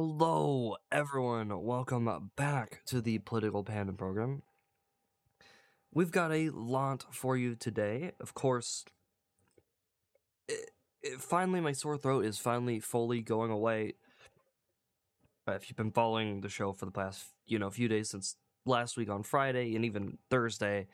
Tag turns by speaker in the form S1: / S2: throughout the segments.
S1: Hello, everyone. Welcome back to the Political Panda program. We've got a lot for you today. Of course, it, it, finally, my sore throat is finally fully going away. Uh, if you've been following the show for the past, you know, few days since last week on Friday and even Thursday,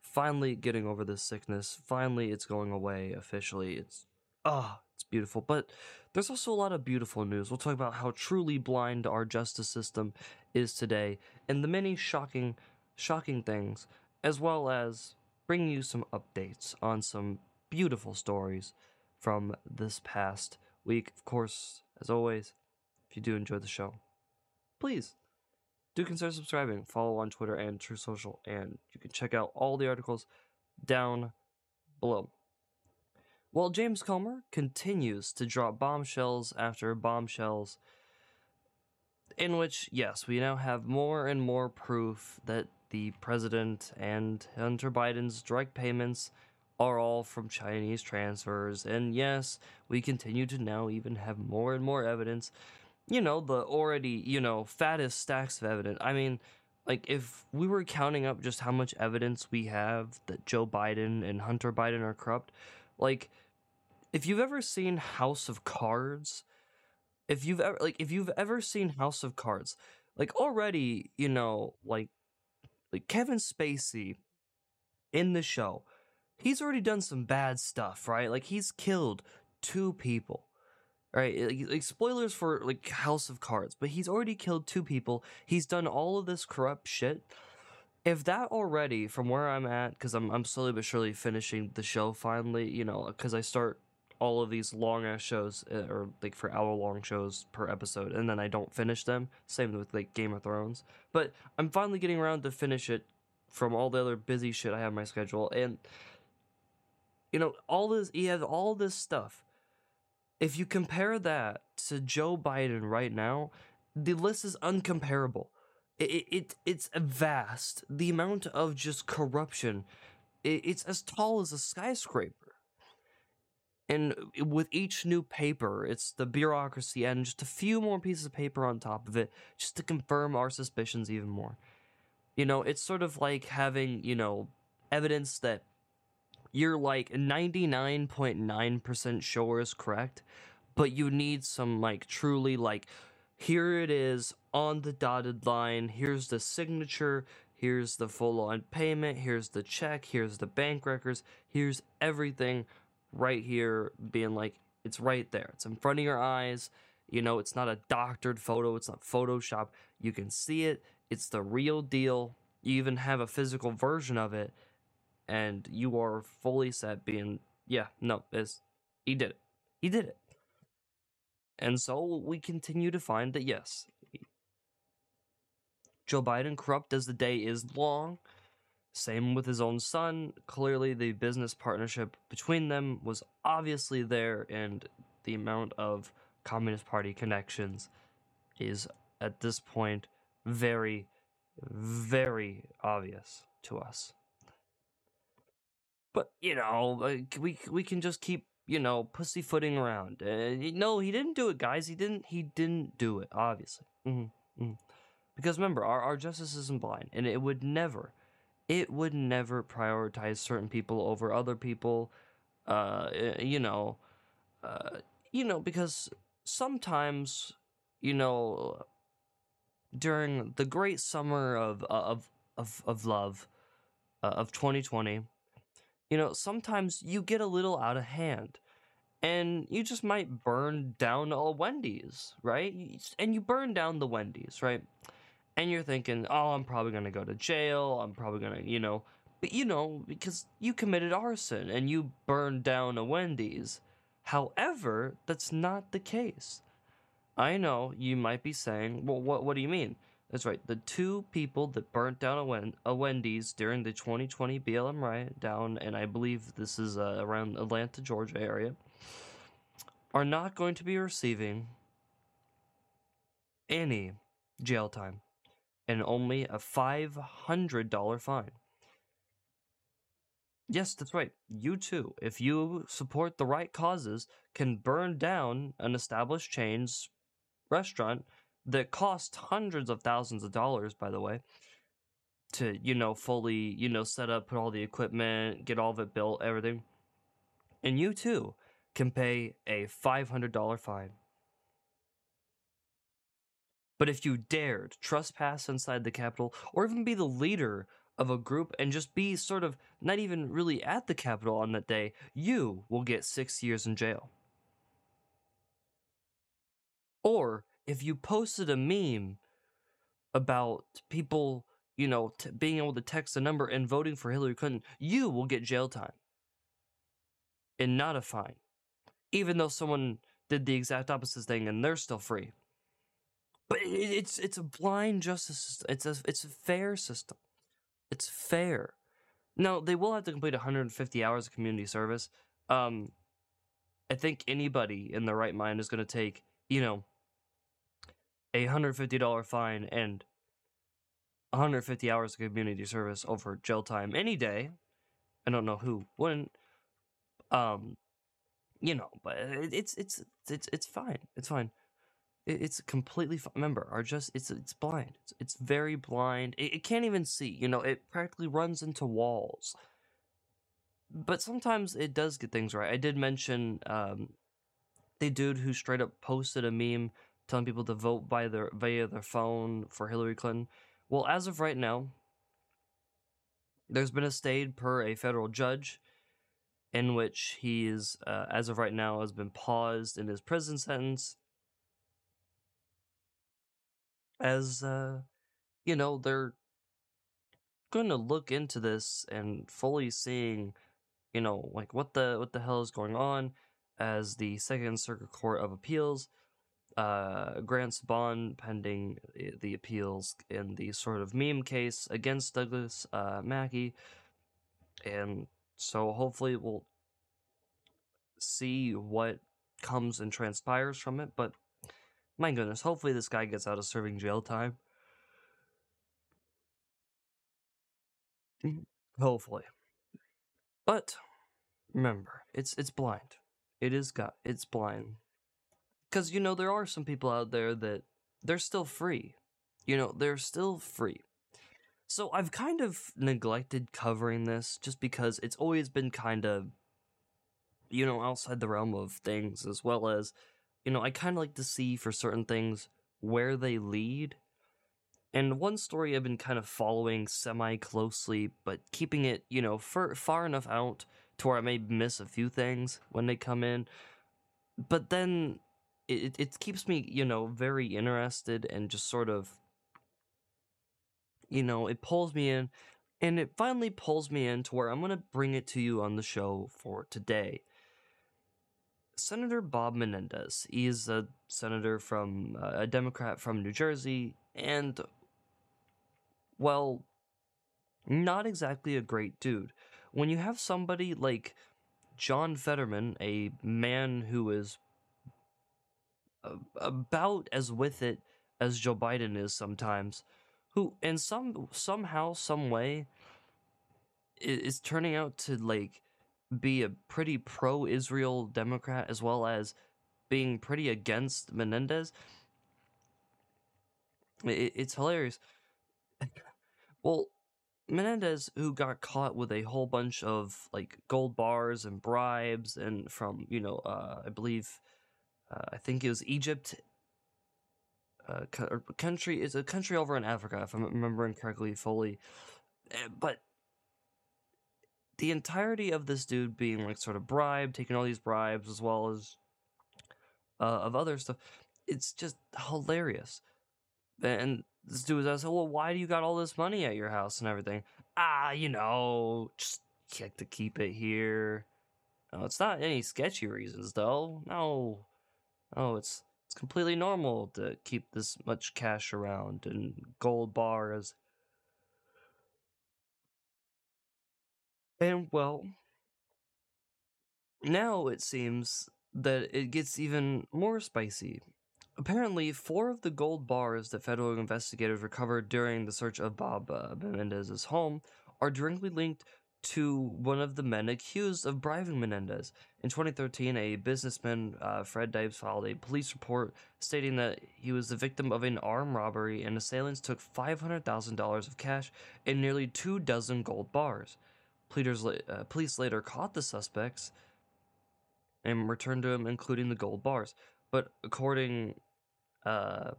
S1: finally getting over this sickness. Finally, it's going away officially. It's ah, oh, it's beautiful. But there's also a lot of beautiful news. We'll talk about how truly blind our justice system is today, and the many shocking, shocking things, as well as bring you some updates on some beautiful stories from this past week. Of course, as always, if you do enjoy the show, please do consider subscribing. Follow on Twitter and Truth Social, and you can check out all the articles down below. While James Comer continues to drop bombshells after bombshells, in which, yes, we now have more and more proof that the president and Hunter Biden's direct payments are all from Chinese transfers. And yes, we continue to now even have more and more evidence. You know, the already, you know, fattest stacks of evidence. I mean, like if we were counting up just how much evidence we have that Joe Biden and Hunter Biden are corrupt, like if you've ever seen House of Cards, if you've ever like if you've ever seen House of Cards, like already, you know, like like Kevin Spacey in the show, he's already done some bad stuff, right? Like he's killed two people. Right, like, spoilers for like House of Cards, but he's already killed two people. He's done all of this corrupt shit if that already from where I'm at, because I'm I'm slowly but surely finishing the show finally, you know, because I start all of these long ass shows uh, or like for hour long shows per episode and then I don't finish them. Same with like Game of Thrones. But I'm finally getting around to finish it from all the other busy shit I have my schedule and you know, all this he has all this stuff. If you compare that to Joe Biden right now, the list is uncomparable. It, it, it it's vast. The amount of just corruption, it, it's as tall as a skyscraper and uh, with each new paper, it's the bureaucracy and just a few more pieces of paper on top of it just to confirm our suspicions even more. You know, it's sort of like having, you know, evidence that you're like 99.9% sure is correct, but you need some like truly like here it is on the dotted line, here's the signature, here's the full on payment, here's the check, here's the bank records, here's everything right here being like it's right there. It's in front of your eyes. You know it's not a doctored photo. It's not photoshop. You can see it. It's the real deal. You even have a physical version of it and you are fully set being yeah no it's he did it. He did it. And so we continue to find that yes joe biden corrupt as the day is long same with his own son. Clearly, the business partnership between them was obviously there, and the amount of Communist Party connections is at this point very, very obvious to us. But you know, we we can just keep you know pussyfooting around. Uh, no, he didn't do it, guys. He didn't. He didn't do it. Obviously, mm-hmm. Mm-hmm. because remember, our our justice isn't blind, and it would never it would never prioritize certain people over other people. Uh, eh, you know, uh, you know, because sometimes, you know, during the great summer of of of of love uh, of 2020, you know, sometimes you get a little out of hand. And you just might burn down a Wendy's, right? And you burn down the Wendy's, right? And you're thinking, oh, I'm probably going to go to jail. I'm probably going to, you know, but you know, because you committed arson and you burned down a Wendy's. However, that's not the case. I know you might be saying, well, what, what do you mean? That's right. The two people that burnt down a, Wen- a Wendy's during the 2020 BLM riot down, and I believe this is uh, around Atlanta, Georgia area, are not going to be receiving any jail time and only a $500 fine. Yes, that's right. You too, if you support the right causes, can burn down an established chain's restaurant that cost hundreds of thousands of dollars, by the way, to, you know, fully, you know, set up, put all the equipment, get all of it built, everything. And you too can pay a $500 fine. But if you dared trespass inside the Capitol, or even be the leader of a group and just be sort of not even really at the Capitol on that day, you will get six years in jail. Or if you posted a meme about people, you know, t- being able to text a number and voting for Hillary Clinton, you will get jail time and not a fine, even though someone did the exact opposite thing and they're still free. But it, it's it's a blind justice system. It's a it's a fair system. It's fair. Now they will have to complete 150 hours of community service. Um, I think anybody in their right mind is going to take you know a $150 fine and 150 hours of community service over jail time any day. I don't know who wouldn't. Um, you know, but it's it's it's it's fine. It's fine. It's completely. Remember, our just it's it's blind. It's, it's very blind. It, it can't even see. You know, it practically runs into walls. But sometimes it does get things right. I did mention um, the dude who straight up posted a meme telling people to vote by their via their phone for Hillary Clinton. Well, as of right now, there's been a stay per a federal judge in which he's, uh, as of right now, has been paused in his prison sentence. As, uh, you know, they're going to look into this and fully seeing, you know, like what the what the hell is going on, as the Second Circuit Court of Appeals uh, grants bond pending the appeals in the sort of meme case against Douglass uh, Mackey. And so hopefully we'll see what comes and transpires from it. But my goodness, hopefully this guy gets out of serving jail time. Hopefully. But remember, it's it's blind. It is got it's blind because you know there are some people out there that they're still free you know they're still free so i've kind of neglected covering this just because it's always been kind of you know outside the realm of things as well as you know i kind of like to see for certain things where they lead. And one story i've been kind of following semi closely but keeping it you know far, far enough out to where i may miss a few things when they come in. But then it it keeps me you know very interested and just sort of you know it pulls me in and it finally pulls me in to where i'm going to bring it to you on the show for today senator bob menendez. Is a senator from uh, a democrat from new jersey and well not exactly a great dude. When you have somebody like john fetterman a man who is about as with it as Joe Biden is sometimes, who in some somehow some way is turning out to like be a pretty pro-Israel Democrat as well as being pretty against Menendez. it's hilarious. well, Menendez, who got caught with a whole bunch of like gold bars and bribes, and from you know, uh, I believe uh, I think it was Egypt. Uh, country is a country over in Africa, if I'm remembering correctly fully. Eh, but the entirety of this dude being like sort of bribed, taking all these bribes as well as uh, of other stuff, it's just hilarious. And this dude was like, "Well, why do you got all this money at your house and everything?" Ah, you know, just like to keep it here. No, it's not any sketchy reasons though. No, oh, it's it's completely normal to keep this much cash around and gold bars. And well, now it seems that it gets even more spicy. Apparently, four of the gold bars that federal investigators recovered during the search of Bob uh, Menendez's home are directly linked to one of the men accused of bribing Menendez. In 2013, a businessman, uh, Fred Daibes, filed a police report stating that he was the victim of an armed robbery and assailants took $500,000 of cash and nearly two dozen gold bars. Uh, police later caught the suspects and returned to him, including the gold bars. But according uh,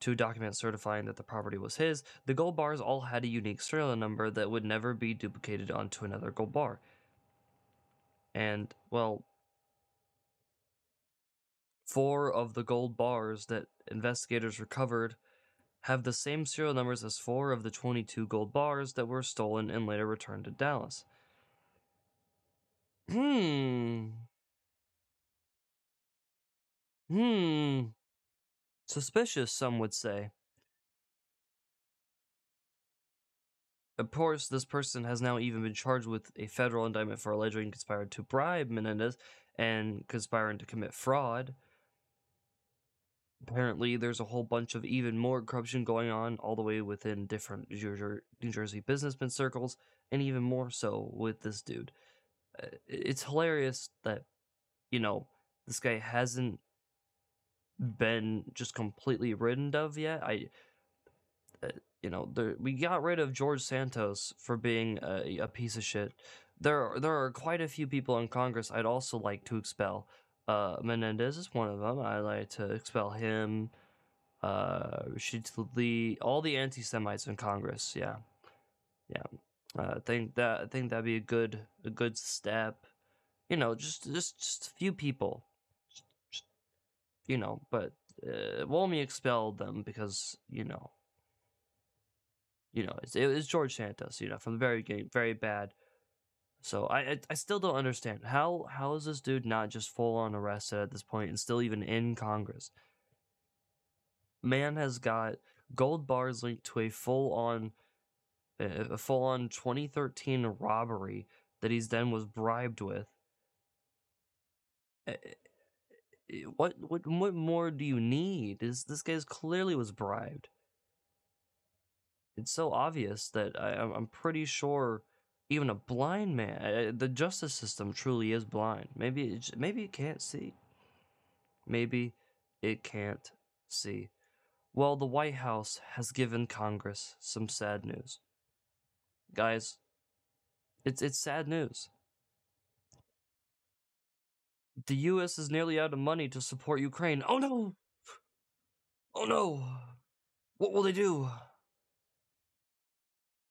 S1: to documents certifying that the property was his, the gold bars all had a unique serial number that would never be duplicated onto another gold bar. And, well, four of the gold bars that investigators recovered have the same serial numbers as four of the 22 gold bars that were stolen and later returned to Dallas. Hmm. Hmm. Suspicious, some would say. Of course, this person has now even been charged with a federal indictment for allegedly conspiring to bribe Menendez and conspiring to commit fraud. Apparently, there's a whole bunch of even more corruption going on, all the way within different New Jersey businessman circles, and even more so with this dude. Uh, it's hilarious that, you know, this guy hasn't been just completely ridden of yet. I, uh, you know, there, we got rid of George Santos for being a, a piece of shit. There, there are quite a few people in Congress I'd also like to expel. Uh, Menendez is one of them. I like to expel him. Uh, Rashid Tlaib, all the anti-Semites in Congress. Yeah, yeah. Uh, I think that I think that'd be a good a good step. You know, just just just a few people you know, but uh, expelled them because you know, you know, it was George Santos, you know, from the very beginning, very bad. So I, I, still don't understand how how is this dude not just full on arrested at this point and still even in Congress? Man has got gold bars linked to a full on a full on 2013 robbery that he's then was bribed with Eh, what what what more do you need? Is this guy's clearly was bribed. It's so obvious that I, I'm pretty sure even a blind man, uh, the justice system truly is blind. Maybe it, maybe it can't see. Maybe it can't see. Well, the White House has given Congress some sad news. Guys, it's it's sad news. The US is nearly out of money to support Ukraine. Oh no! Oh no! What will they do?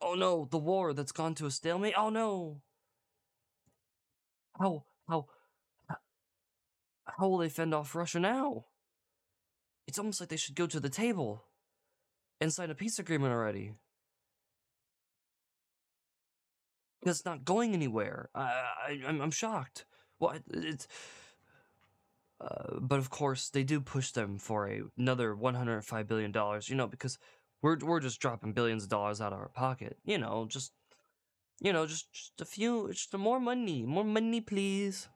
S1: Oh no, the war that's gone to a stalemate. Oh no! How, how, how will they fend off Russia now? It's almost like they should go to the table and sign a peace agreement already. It's not going anywhere. I, I, I'm, I'm shocked. Well, it's. Uh, but of course, they do push them for a, another 105 billion dollars. You know, because we're we're just dropping billions of dollars out of our pocket. You know, just you know, just just a few, just more money, more money, please.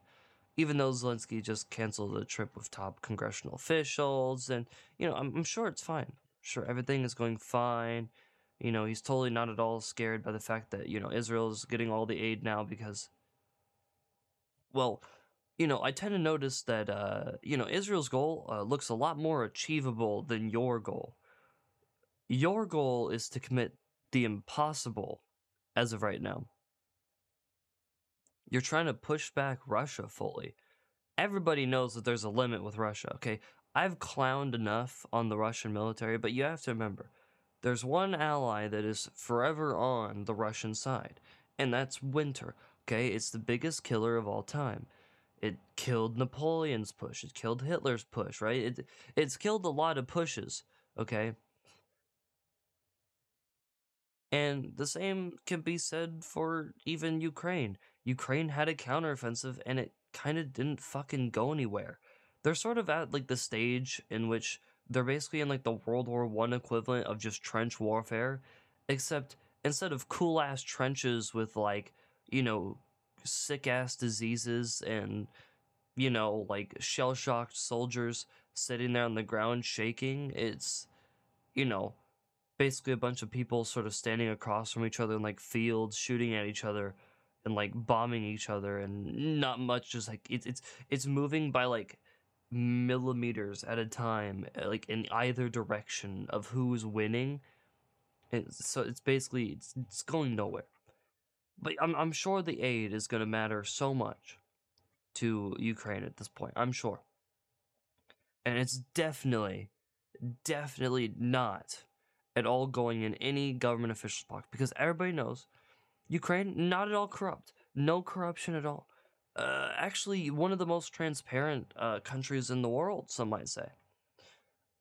S1: Even though Zelensky just canceled a trip with top congressional officials, and you know, I'm, I'm sure it's fine. I'm sure everything is going fine. You know, he's totally not at all scared by the fact that you know Israel is getting all the aid now because well, you know, I tend to notice that, uh, you know, Israel's goal uh, looks a lot more achievable than your goal. Your goal is to commit the impossible as of right now. You're trying to push back Russia fully. Everybody knows that there's a limit with Russia, okay? I've clowned enough on the Russian military, but you have to remember there's one ally that is forever on the Russian side, and that's winter. Okay, it's the biggest killer of all time. It killed Napoleon's push. It killed Hitler's push, right? It it's killed a lot of pushes, okay? And the same can be said for even Ukraine. Ukraine had a counteroffensive and it kind of didn't fucking go anywhere. They're sort of at like the stage in which they're basically in like the World War One equivalent of just trench warfare, except instead of cool ass trenches with like you know, sick ass diseases and, you know, like shell shocked soldiers sitting there on the ground shaking. It's, you know, basically a bunch of people sort of standing across from each other in like fields, shooting at each other and like bombing each other, and not much. Just like it's it's it's moving by like millimeters at a time, uh, like in either direction of who's winning. And so it's basically it's, it's going nowhere. But I'm I'm sure the aid is going to matter so much to Ukraine at this point. I'm sure. And it's definitely definitely not at all going in any government official's pocket because everybody knows Ukraine not at all corrupt, no corruption at all. Uh, actually, one of the most transparent uh, countries in the world, some might say.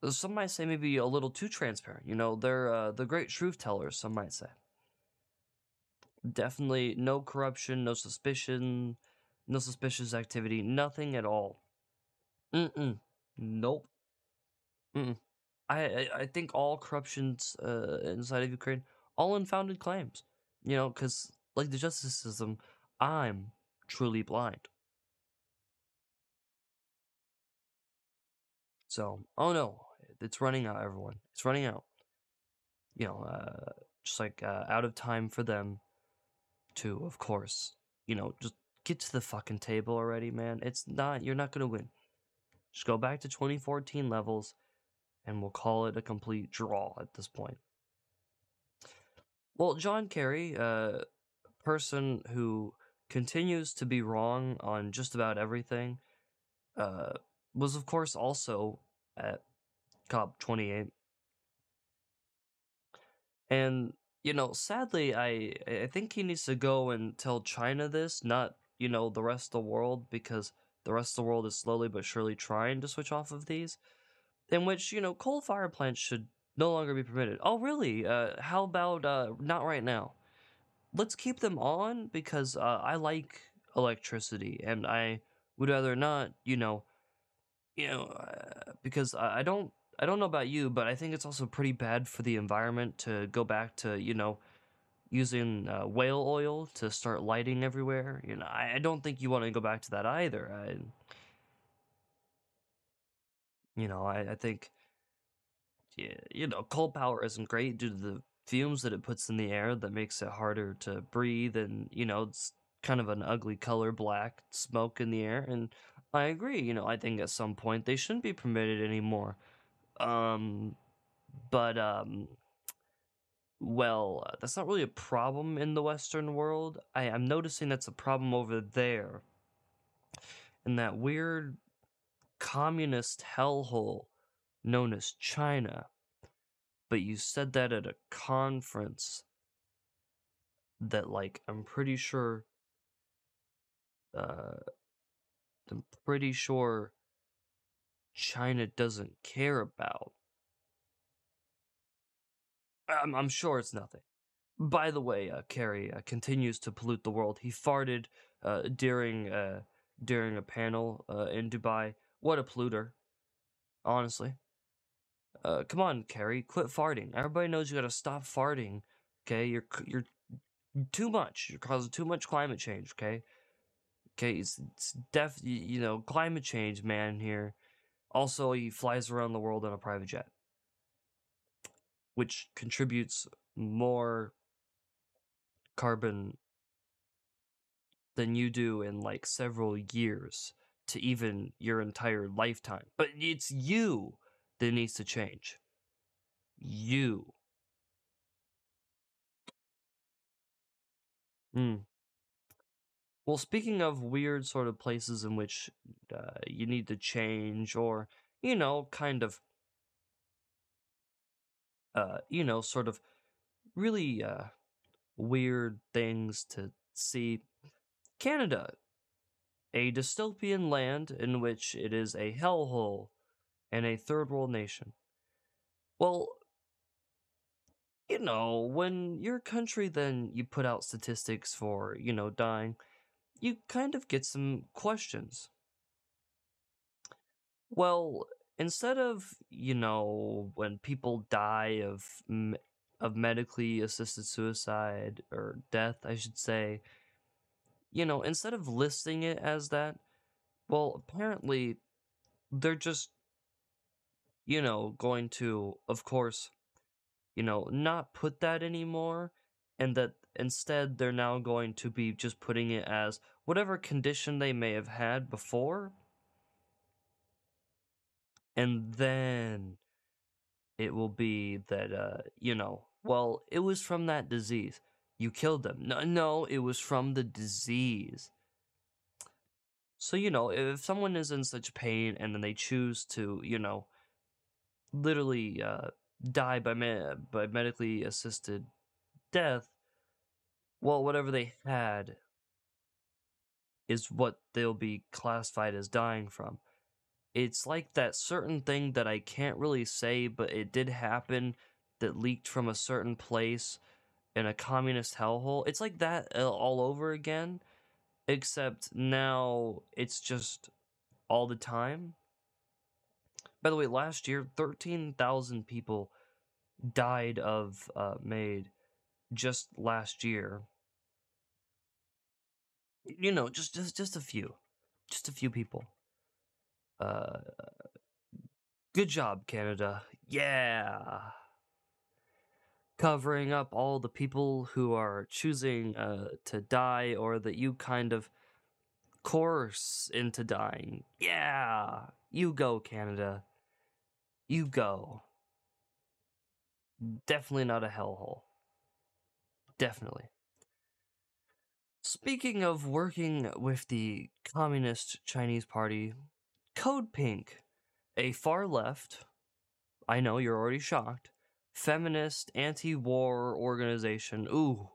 S1: Uh, some might say maybe a little too transparent. You know, they're uh, the great truth tellers. Some might say. Definitely no corruption, no suspicion, no suspicious activity, nothing at all. Mm-mm. Nope. Mm-mm. I, I, think all corruptions uh, inside of Ukraine, all unfounded claims. You know, because like the justice system, I'm truly blind. So, oh no, it's running out, everyone. It's running out. You know, uh, just like uh, out of time for them to, of course, you know, just get to the fucking table already, man. It's not, you're not gonna win. Just go back to 2014 levels and we'll call it a complete draw at this point. Well, John Kerry, a uh, person who continues to be wrong on just about everything, uh, was of course also at COP28. And, you know, sadly, I, I think he needs to go and tell China this, not, you know, the rest of the world, because the rest of the world is slowly but surely trying to switch off of these in which you know coal fire plants should no longer be permitted. Oh, really? Uh, how about uh, not right now? Let's keep them on because uh, I like electricity and I would rather not. You know, you know, uh, because I don't. I don't know about you, but I think it's also pretty bad for the environment to go back to you know using uh, whale oil to start lighting everywhere. You know, I, I don't think you want to go back to that either. I, you know, I, I think, yeah, you know, coal power isn't great due to the fumes that it puts in the air that makes it harder to breathe. And, you know, it's kind of an ugly color, black smoke in the air. And I agree, you know, I think at some point they shouldn't be permitted anymore. Um, but, um, well, uh, that's not really a problem in the Western world. I, I'm noticing that's a problem over there. And that weird communist hellhole known as China. But you said that at a conference that, like, I'm pretty sure. Uh, I'm pretty sure China doesn't care about. I'm, I'm sure it's nothing. By the way, uh, Kerry uh, continues to pollute the world. He farted uh, during uh, during a panel uh, in Dubai what a polluter. Honestly. Uh, come on, Kerry, quit farting. Everybody knows you gotta stop farting. Okay, you're you're too much. You're causing too much climate change. Okay, okay, it's, it's def you know climate change, man. Here, also he flies around the world on a private jet, which contributes more carbon than you do in like several years to even your entire lifetime. But it's you that needs to change. You. Hmm. Well, speaking of weird sort of places in which uh, you need to change, or, you know, kind of, uh, you know, sort of really uh, weird things to see, Canada a dystopian land in which it is a hellhole and a third world nation. Well, you know, when your country then you put out statistics for, you know, dying, you kind of get some questions. Well, instead of, you know, when people die of of medically assisted suicide or death, I should say, you know, instead of listing it as that, well, apparently they're just, you know, going to, of course, you know, not put that anymore, and that instead they're now going to be just putting it as whatever condition they may have had before. And then it will be that, uh, you know, well, it was from that disease. You killed them. No, no, it was from the disease. So, you know, if someone is in such pain and then they choose to, you know, literally uh, die by, me- by medically assisted death, well, whatever they had is what they'll be classified as dying from. It's like that certain thing that I can't really say, but it did happen that leaked from a certain place in a communist hellhole. It's like that uh, all over again, except now it's just all the time. By the way, last year, 13,000 people died of uh, MAID just last year. You know, just just just a few, just a few people. Uh, good job, Canada. Yeah. Covering up all the people who are choosing uh, to die or that you kind of course into dying. Yeah. You go, Canada. You go. Definitely not a hellhole. Definitely. Speaking of working with the Communist Chinese Party, Code Pink, a far left, I know you're already shocked, feminist anti war organization, ooh,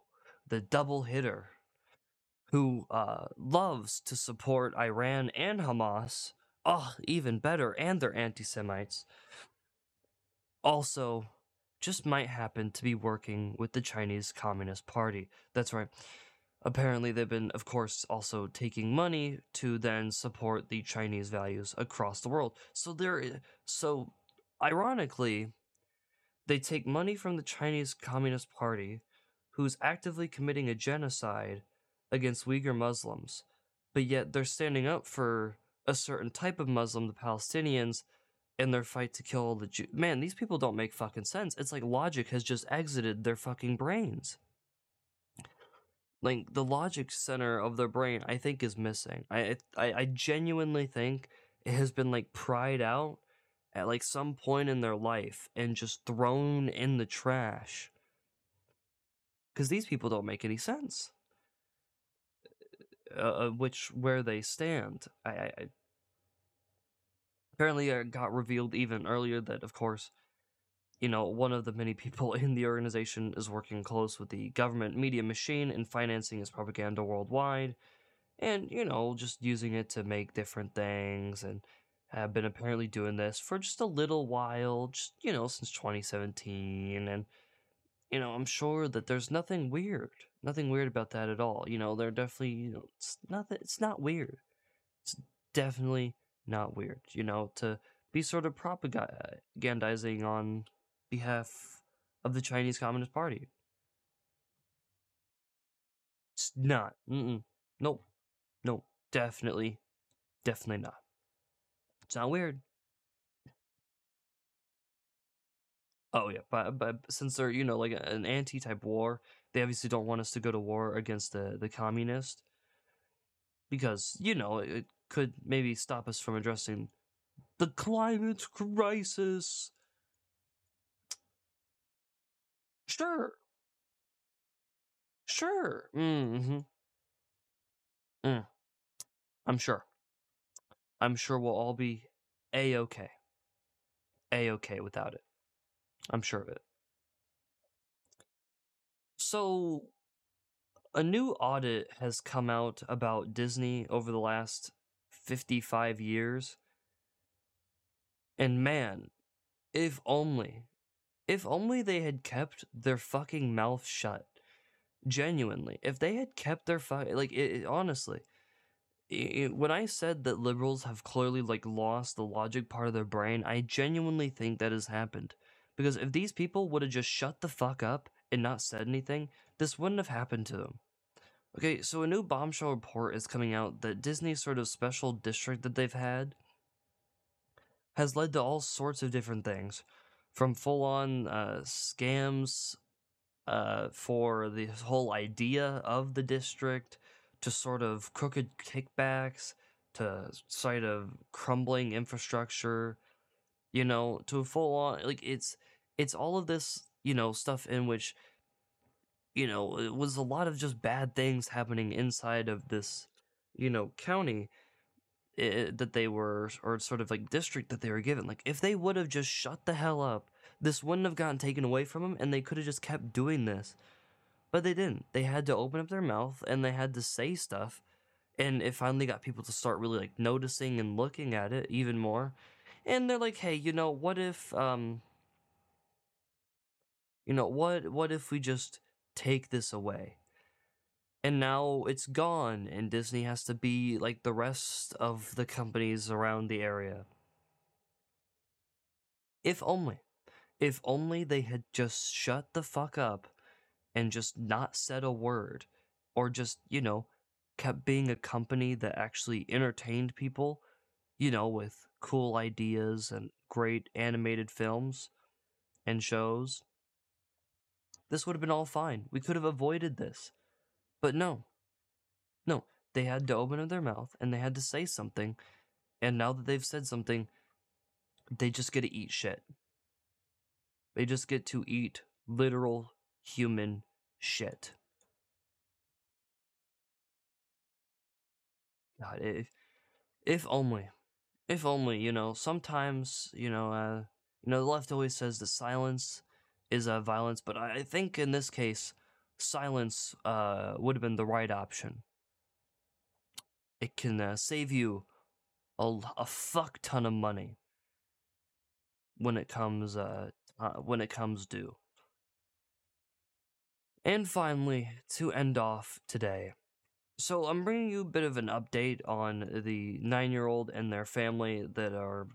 S1: the double hitter, who uh, loves to support Iran and Hamas, oh, even better, and they're anti Semites, also just might happen to be working with the Chinese Communist Party. That's right. Apparently, they've been, of course, also taking money to then support the Chinese values across the world. So there, so ironically, they take money from the Chinese Communist Party, who's actively committing a genocide against Uyghur Muslims, but yet they're standing up for a certain type of Muslim, the Palestinians, in their fight to kill all the Jews. Man, these people don't make fucking sense. It's like logic has just exited their fucking brains like the logic center of their brain i think is missing i i, I genuinely think it has been like pried out at like some point in their life and just thrown in the trash. Because these people don't make any sense. Uh, uh which where they stand I, I, I apparently it got revealed even earlier that of course you know, one of the many people in the organization is working close with the government media machine and financing its propaganda worldwide, and, you know, just using it to make different things, and have been apparently doing this for just a little while, just, you know, since 2017, and, you know, I'm sure that there's nothing weird, nothing weird about that at all. You know, they're definitely, you know, it's not that, it's not weird. It's definitely not weird, you know, to be sort of propagandizing on behalf of the Chinese Communist Party. It's not. Mm-mm. Nope. Nope. Definitely. Definitely not. It's not weird. Oh yeah, but but since they're you know like an anti-type war, they obviously don't want us to go to war against the the communist because you know it could maybe stop us from addressing the climate crisis Sure. Sure. Mm-hmm. Mm. I'm sure. I'm sure we'll all be a-okay. A-okay without it. I'm sure of it. So, a new audit has come out about Disney over the last 55 years. And man, if only if only they had kept their fucking mouth shut. Genuinely. If they had kept their fuck like it, it, honestly, when I said that liberals have clearly like lost the logic part of their brain, I genuinely think that has happened. Because if these people would have just shut the fuck up and not said anything, this wouldn't have happened to them. Okay, so a new bombshell report is coming out that Disney's sort of special district that they've had has led to all sorts of different things from full on uh, scams uh, for the whole idea of the district to sort of crooked kickbacks to sort of crumbling infrastructure, you know, to a full on like it's it's all of this, you know, stuff in which you know, it was a lot of just bad things happening inside of this, you know, county eh, that they were or sort of like district that they were given. Like if they would have just shut the hell up, this wouldn't have gotten taken away from them and they could have just kept doing this. But they didn't. They had to open up their mouth and they had to say stuff and it finally got people to start really like noticing and looking at it even more. And they're like, "Hey, you know, what if um you know, what what if we just take this away?" And now it's gone and Disney has to be like the rest of the companies around the area. If only. If only they had just shut the fuck up and just not said a word or just, you know, kept being a company that actually entertained people, you know, with cool ideas and great animated films and shows, this would have been all fine. We could have avoided this. But no. No, they had to open up their mouth and they had to say something. And now that they've said something, they just get to eat shit. They just get to eat literal human shit. God, if if only, if only, you know, sometimes, you know, uh, you know, the left always says the silence is uh, violence, but I think in this case, silence uh, would have been the right option. It can uh, save you a, a fuck ton of money when it comes uh, uh when it comes due. And finally, to end off today, so I'm bringing you a bit of an update on the nine-year-old and their family that are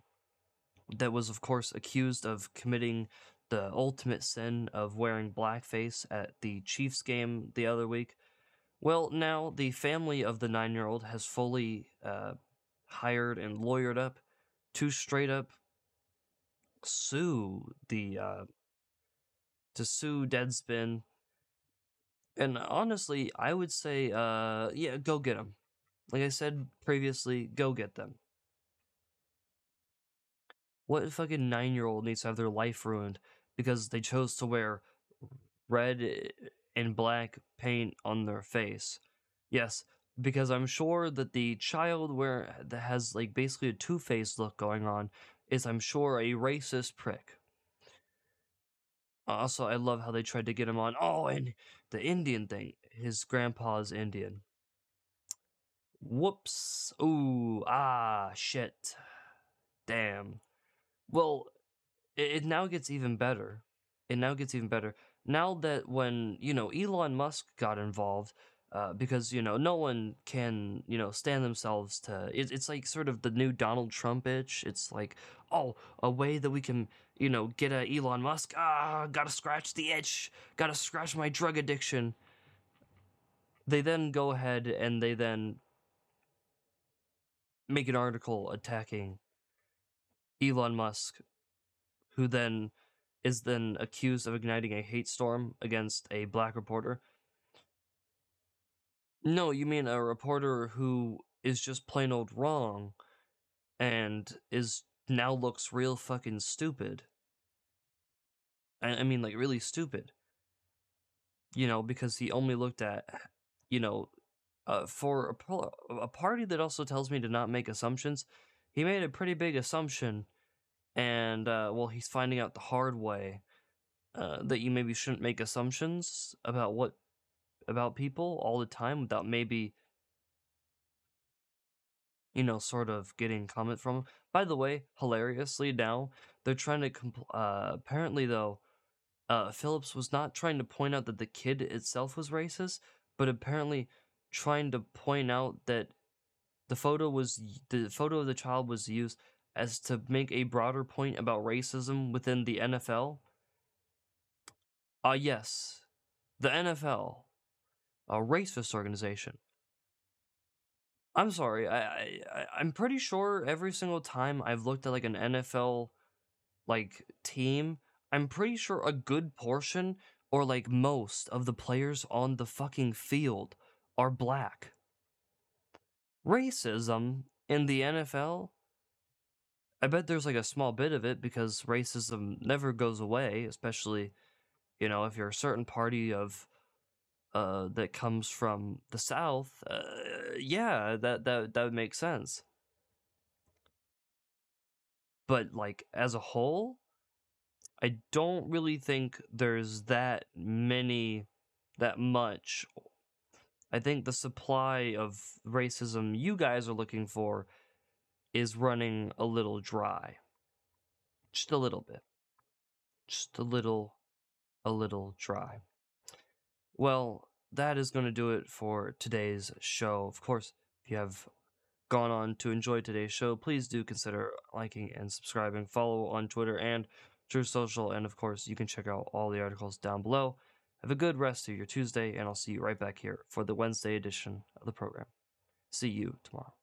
S1: that was of course accused of committing the ultimate sin of wearing blackface at the Chiefs game the other week. Well, now the family of the nine-year-old has fully uh, hired and lawyered up to straight up sue the uh, to sue Deadspin and honestly, I would say, uh, yeah, go get them. Like I said previously, go get them. What fucking nine year old needs to have their life ruined because they chose to wear red eh, and black paint on their face? Yes, because I'm sure that the child where that has like basically a two faced look going on is, I'm sure, a racist prick. Also, I love how they tried to get him on. Oh, and the Indian thing. His grandpa's Indian. Whoops. Ooh. Ah, shit. Damn. Well, it, it now gets even better. It now gets even better. Now that when, you know, Elon Musk got involved, uh, because you know no one can you know stand themselves to it, it's like sort of the new donald trump itch. It's like oh a way that we can you know get a elon musk ah gotta scratch the itch gotta scratch my drug addiction. They then go ahead and they then make an article attacking elon musk who then is then accused of igniting a hate storm against a black reporter no, you mean a reporter who is just plain old wrong and is now looks real fucking stupid. I, I mean, like, really stupid. You know, because he only looked at, you know, uh, for a, a party that also tells me to not make assumptions, he made a pretty big assumption. And, uh, well, he's finding out the hard way uh, that you maybe shouldn't make assumptions about what about people all the time without maybe you know sort of getting comment from them. By the way, hilariously now they're trying to compl- uh apparently though uh Phillips was not trying to point out that the kid itself was racist, but apparently trying to point out that the photo was the photo of the child was used as to make a broader point about racism within the NFL. Ah, uh, yes. The NFL a racist organization. I'm sorry. I, I I'm pretty sure every single time I've looked at like an NFL like team I'm pretty sure a good portion or like most of the players on the fucking field are black. Racism in the NFL, I bet there's like a small bit of it because racism never goes away, especially, you know, if you're a certain party of uh, that comes from the South, uh, yeah, that that that would make sense. But like as a whole, I don't really think there's that many, that much. I think the supply of racism you guys are looking for is running a little dry. Just a little bit. Just a little, a little dry. Well, that is going to do it for today's show. Of course, if you have gone on to enjoy today's show, please do consider liking and subscribing. Follow on Twitter and Truth Social, and of course, you can check out all the articles down below. Have a good rest of your Tuesday, and I'll see you right back here for the Wednesday edition of the program. See you tomorrow.